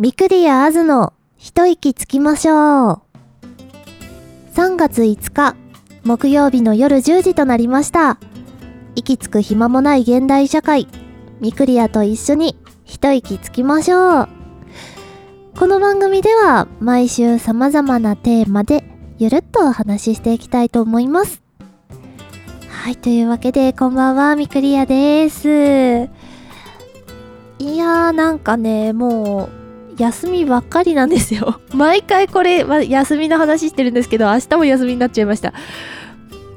ミクリアアズの一息つきましょう。3月5日、木曜日の夜10時となりました。息つく暇もない現代社会、ミクリアと一緒に一息つきましょう。この番組では毎週様々なテーマでゆるっとお話ししていきたいと思います。はい、というわけでこんばんは、ミクリアです。いやーなんかね、もう休みばっかりなんですよ。毎回これは休みの話してるんですけど、明日も休みになっちゃいました。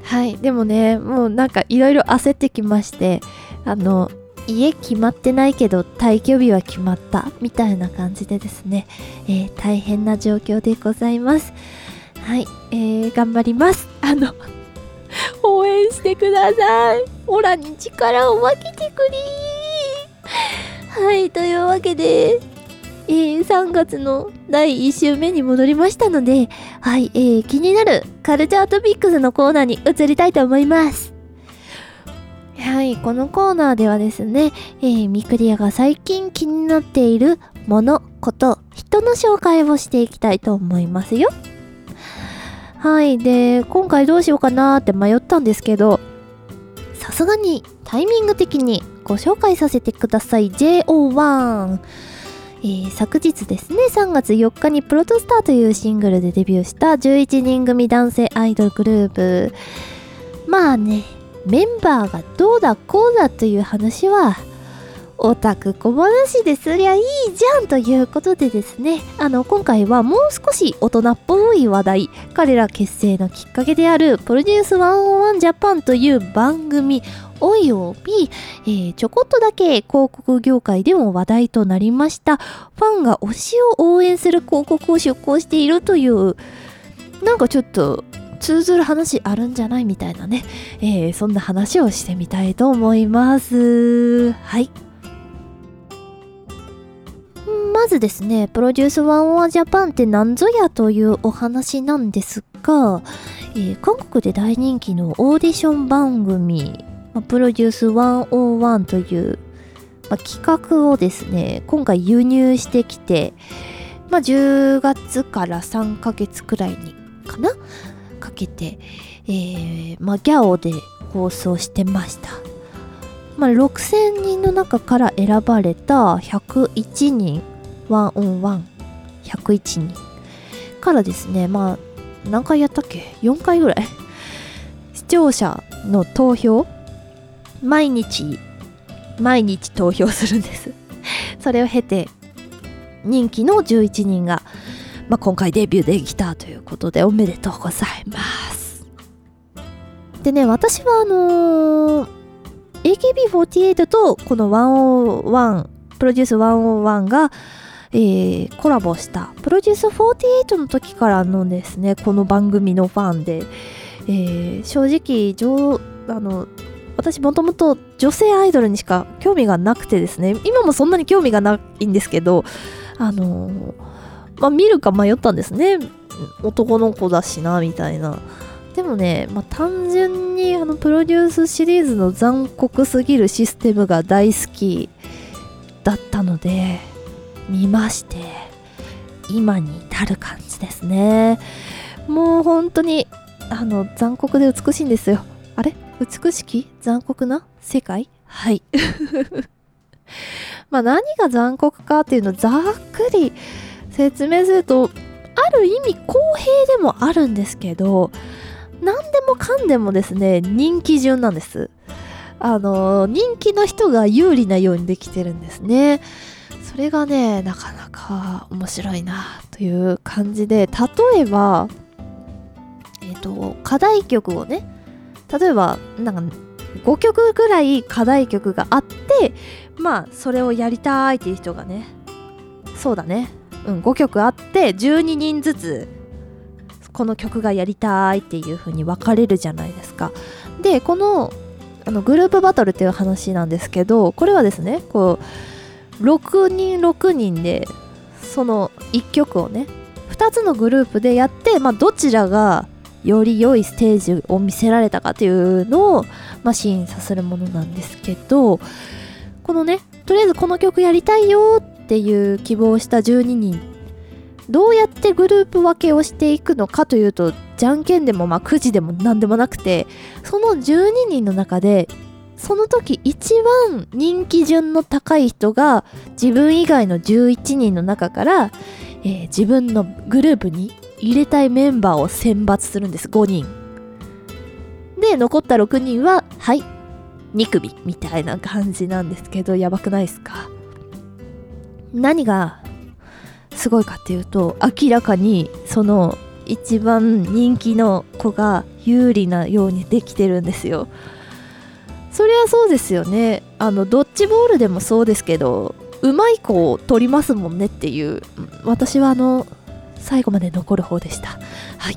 はい、でもね、もうなんかいろいろ焦ってきまして、あの、家決まってないけど退去日は決まったみたいな感じでですね、えー大変な状況でございます。はい、えー頑張ります。あの、応援してください。オラに力を分けてくれはい、というわけで、えー3月の第1週目に戻りましたので、はい、えー気になるカルチャートピックスのコーナーに移りたいと思います。はい、このコーナーではですね、えーミクリアが最近気になっているもの、こと、人の紹介をしていきたいと思いますよ。はい、で、今回どうしようかなーって迷ったんですけど、さすがにタイミング的にご紹介させてください。JO1。えー昨日ですね、3月4日にプロトスターというシングルでデビューした11人組男性アイドルグループ。まあね、メンバーがどうだこうだという話は、オタク小話ですりゃいいじゃんということでですね、あの、今回はもう少し大人っぽい話題、彼ら結成のきっかけである、プロデュース101ジャパンという番組および、えーちょこっとだけ広告業界でも話題となりました、ファンが推しを応援する広告を出稿しているという、なんかちょっと、通ずる話あるんじゃないみたいなね、えーそんな話をしてみたいと思います。はい。まずですね、プロデュース101ジャパンって何ぞやというお話なんですが、えー韓国で大人気のオーディション番組、まあプロデュース101という、まあ企画をですね、今回輸入してきて、まあ、10月から3ヶ月くらいにかなかけて、えーまあ、ギャオで放送してました。まあ、6000人の中から選ばれた101人、ワンオンワン、101人からですね、まあ、何回やったっけ ?4 回ぐらい？視聴者の投票毎日、毎日投票するんです。それを経て、人気の11人が、まあ、今回デビューできたということでおめでとうございます。でね、私はあのー AKB48 とこの101、プロデュース101が、えーコラボしたプロデュース48の時からのですね、この番組のファンで、えー正直、上あの、私もともと女性アイドルにしか興味がなくてですね、今もそんなに興味がないんですけど、あのーまあ見るか迷ったんですね。男の子だしな、みたいな。でもね、まあ、単純にあのプロデュースシリーズの残酷すぎるシステムが大好きだったので、見まして、今に至る感じですね。もう本当に、あの、残酷で美しいんですよ。あれ？美しき残酷な世界？はい。まあ何が残酷かっていうのをざっくり説明すると、ある意味公平でもあるんですけど、何でもかんでもですね、人気順なんです。あの、人気の人が有利なようにできてるんですね。それがね、なかなか面白いなという感じで、例えば、えっ、と、課題曲をね、例えば、なんか、5曲ぐらい課題曲があって、まあ、それをやりたいっていう人がね、そうだね、うん、5曲あって、12人ずつ、この曲がやりたいっていう風に分かれるじゃないですか。で、この、あのグループバトルっていう話なんですけど、これはですね、こう、6人6人で、その1曲をね、2つのグループでやって、まあ、どちらがより良いステージを見せられたかっていうのを、まあ、審査するものなんですけど、このね、とりあえずこの曲やりたいよっていう希望をした12人どうやってグループ分けをしていくのかというとじゃんけんでもまあくじでも何でもなくてその12人の中でその時一番人気順の高い人が自分以外の11人の中から、えー、自分のグループに入れたいメンバーを選抜するんです。5人。で残った6人ははい2組みたいな感じなんですけどやばくないですか？何がすごいかっていうと明らかにその一番人気の子が有利なようにできてるんですよ。そりゃそうですよね。あのドッジボールでもそうですけどうまい子を取りますもんねっていう。私はあの最後まで残る方でした。はい。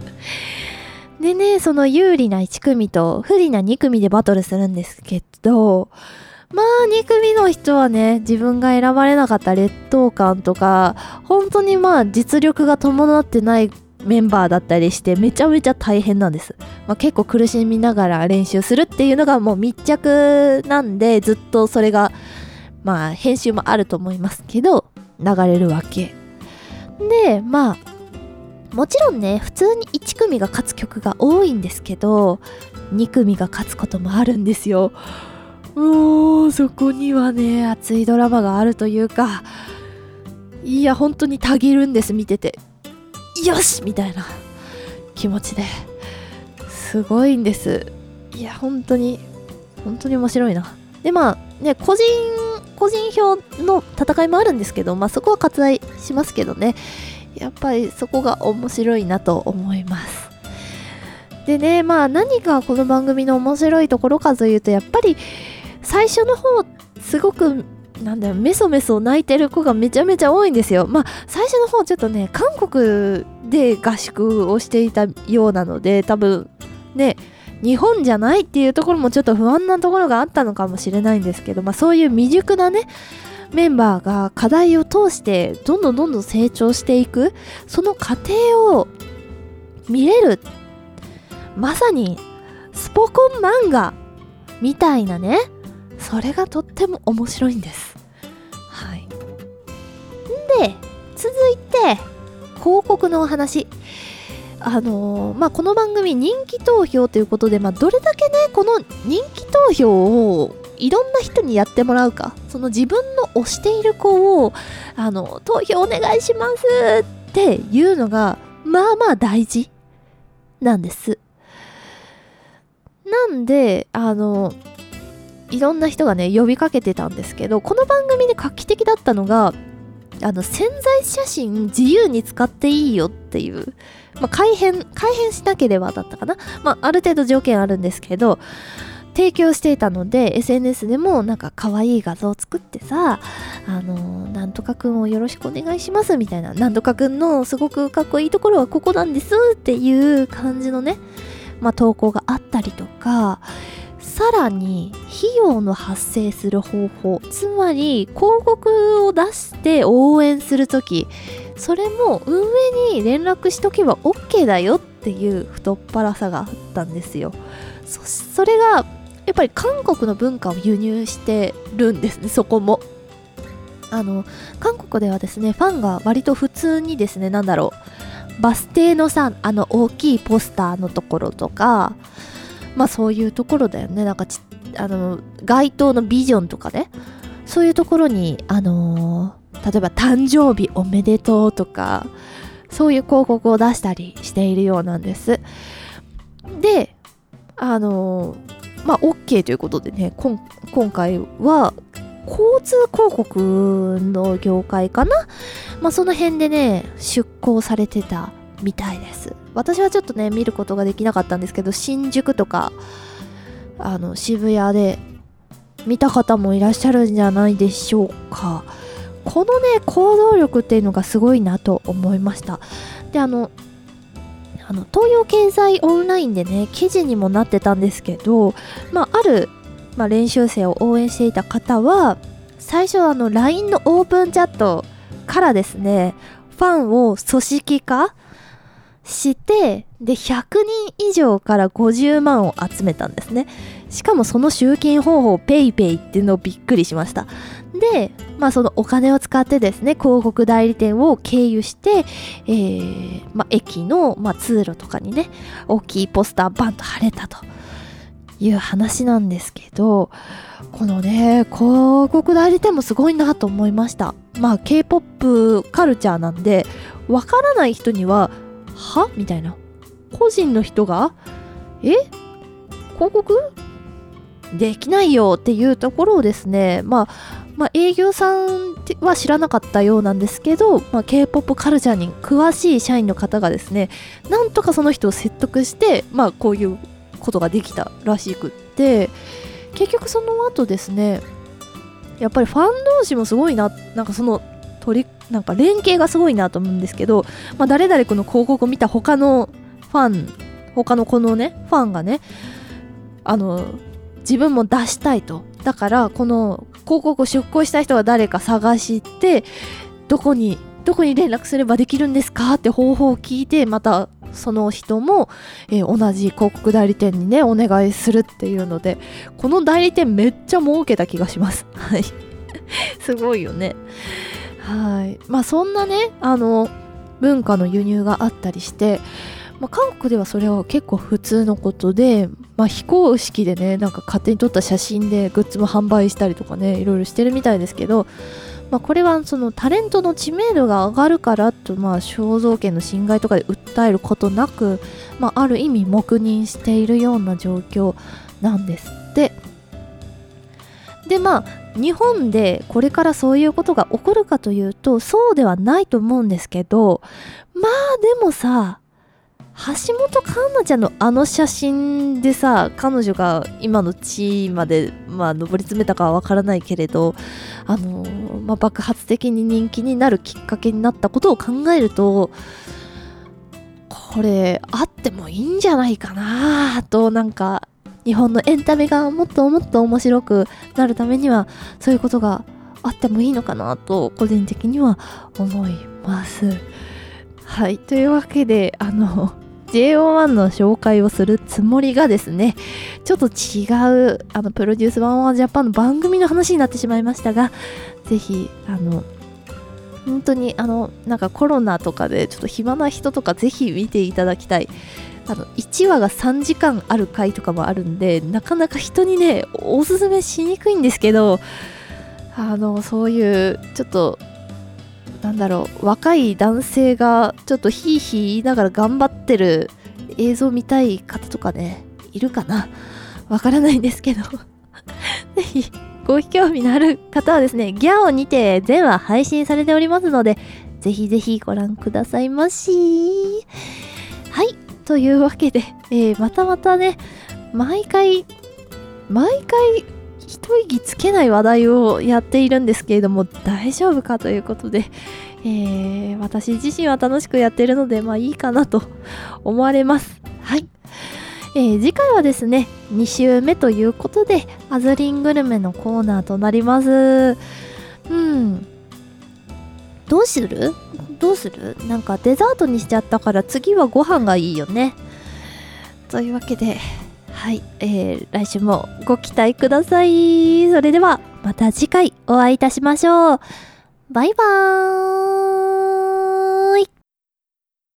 でねその有利な1組と不利な2組でバトルするんですけどまあ2組の人はね自分が選ばれなかった劣等感とか本当にまあ実力が伴ってないメンバーだったりしてめちゃめちゃ大変なんです、まあ、結構苦しみながら練習するっていうのがもう密着なんでずっとそれがまあ編集もあると思いますけど流れるわけ。でまあもちろんね普通に1組が勝つ曲が多いんですけど2組が勝つこともあるんですよ。もうそこにはね熱いドラマがあるというかいや本当にたぎるんです見てて。よしみたいな気持ちで。すごいんです。いや本当に本当に面白いな。でまあね個人個人票の戦いもあるんですけどまあそこは割愛しますけどね。やっぱりそこが面白いなと思います。でねまあ何がこの番組の面白いところかというとやっぱり最初の方すごくなんだよメソメソ泣いてる子がめちゃめちゃ多いんですよ。まあ最初の方ちょっとね韓国で合宿をしていたようなので多分ね日本じゃないっていうところもちょっと不安なところがあったのかもしれないんですけど、まあ、そういう未熟なねメンバーが課題を通してどんどんどんどん成長していくその過程を見れるまさにスポコン漫画みたいなねそれがとっても面白いんです。はい。で続いて広告のお話。あのー、まあこの番組人気投票ということで、まあ、どれだけねこの人気投票をいろんな人にやってもらうかその自分の推している子をあの投票お願いしますっていうのがまあまあ大事なんです。なんであのいろんな人がね呼びかけてたんですけどこの番組で画期的だったのがあの潜在写真自由に使っていいよっていう、まあ、改変改変しなければだったかな、まあ、ある程度条件あるんですけど提供していたので SNS でもなんか可愛い画像を作ってさあのなんとかくんをよろしくお願いしますみたいななんとかくんのすごくかっこいいところはここなんですっていう感じのねまあ、投稿があったりとかさらに費用の発生する方法つまり広告を出して応援する時それも運営に連絡しとけば OK だよっていう太っ腹さがあったんですよ。そそれがやっぱり韓国の文化を輸入してるんですねそこも。あの韓国ではですねファンが割と普通にですね何だろうバス停のさあの大きいポスターのところとかまあそういうところだよね。なんかちあの街頭のビジョンとかね。そういうところにあのー、例えば誕生日おめでとうとかそういう広告を出したりしているようなんです。であのー、まあ OK ということでね今回は交通広告の業界かな。まあその辺でね出向されてたみたいです。私はちょっとね見ることができなかったんですけど新宿とかあの渋谷で見た方もいらっしゃるんじゃないでしょうか。このね行動力っていうのがすごいなと思いました。であのあの東洋経済オンラインでね記事にもなってたんですけど、まあ、ある、まあ、練習生を応援していた方は最初あの LINE のオープンチャットからですねファンを組織化してで100人以上から50万を集めたんですね。しかもその集金方法 PayPay っていうのをびっくりしました。で、まあ、そのお金を使ってですね広告代理店を経由して、えーまあ、駅の、まあ、通路とかにね大きいポスターバンと貼れたと。いう話なんですけどこのね広告代理店もすごいなと思いました。まあ K-POP カルチャーなんでわからない人にはは？みたいな。個人の人がえ？広告？できないよっていうところをですね、まあ、まあ、営業さんは知らなかったようなんですけど、まあ、K-POP カルチャーに詳しい社員の方がですねなんとかその人を説得して、まあ、こういうことができたらしくって結局その後ですねやっぱりファン同士もすごいななんかその取りなんか連携がすごいなと思うんですけど、まあ、誰々この広告を見た他のファン他のこのねファンがねあの自分も出したいと。だからこの広告を出稿した人が誰か探してどこにどこに連絡すればできるんですか？って方法を聞いてまたその人も、えー、同じ広告代理店にねお願いするっていうのでこの代理店めっちゃ儲けた気がします。はい。すごいよね。はい。まあそんなねあの文化の輸入があったりしてまあ、韓国ではそれは結構普通のことで、まあ、非公式でねなんか勝手に撮った写真でグッズも販売したりとかねいろいろしてるみたいですけど、まあ、これはそのタレントの知名度が上がるからと、まあ、肖像権の侵害とかで訴えることなく、まあ、ある意味黙認しているような状況なんですって。でまあ日本でこれからそういうことが起こるかというとそうではないと思うんですけどまあでもさ橋本環奈ちゃんのあの写真でさ彼女が今の地位まで、まあ、上り詰めたかはわからないけれど、あの、まあ、爆発的に人気になるきっかけになったことを考えるとこれあってもいいんじゃないかなとなんか日本のエンタメがもっともっと面白くなるためにはそういうことがあってもいいのかなと個人的には思います。はい。というわけで、あの、JO1 の紹介をするつもりがですね、ちょっと違う、あの、プロデュースワンワンジャパンの番組の話になってしまいましたが、ぜひ、あの、本当に、あの、なんかコロナとかでちょっと暇な人とかぜひ見ていただきたい。あの、1話が3時間ある回とかもあるんで、なかなか人にね、おすすめしにくいんですけど、あの、そういう、ちょっと、なんだろう若い男性がちょっとヒーヒー言いながら頑張ってる映像見たい方とかねいるかな？わからないんですけど。ぜひご興味のある方はですねギャオにて全話配信されておりますのでぜひぜひご覧くださいまし。はい。というわけで、えー、またまたね毎回毎回一息つけない話題をやっているんですけれども大丈夫かということで、えー、私自身は楽しくやってるのでまあいいかなと思われます。はい、えー、次回はですね2週目ということでアズリングルメのコーナーとなります。うん。どうする？どうする？なんかデザートにしちゃったから次はご飯がいいよねというわけではい、えー、来週もご期待ください。それではまた次回お会いいたしましょう。バイバーイ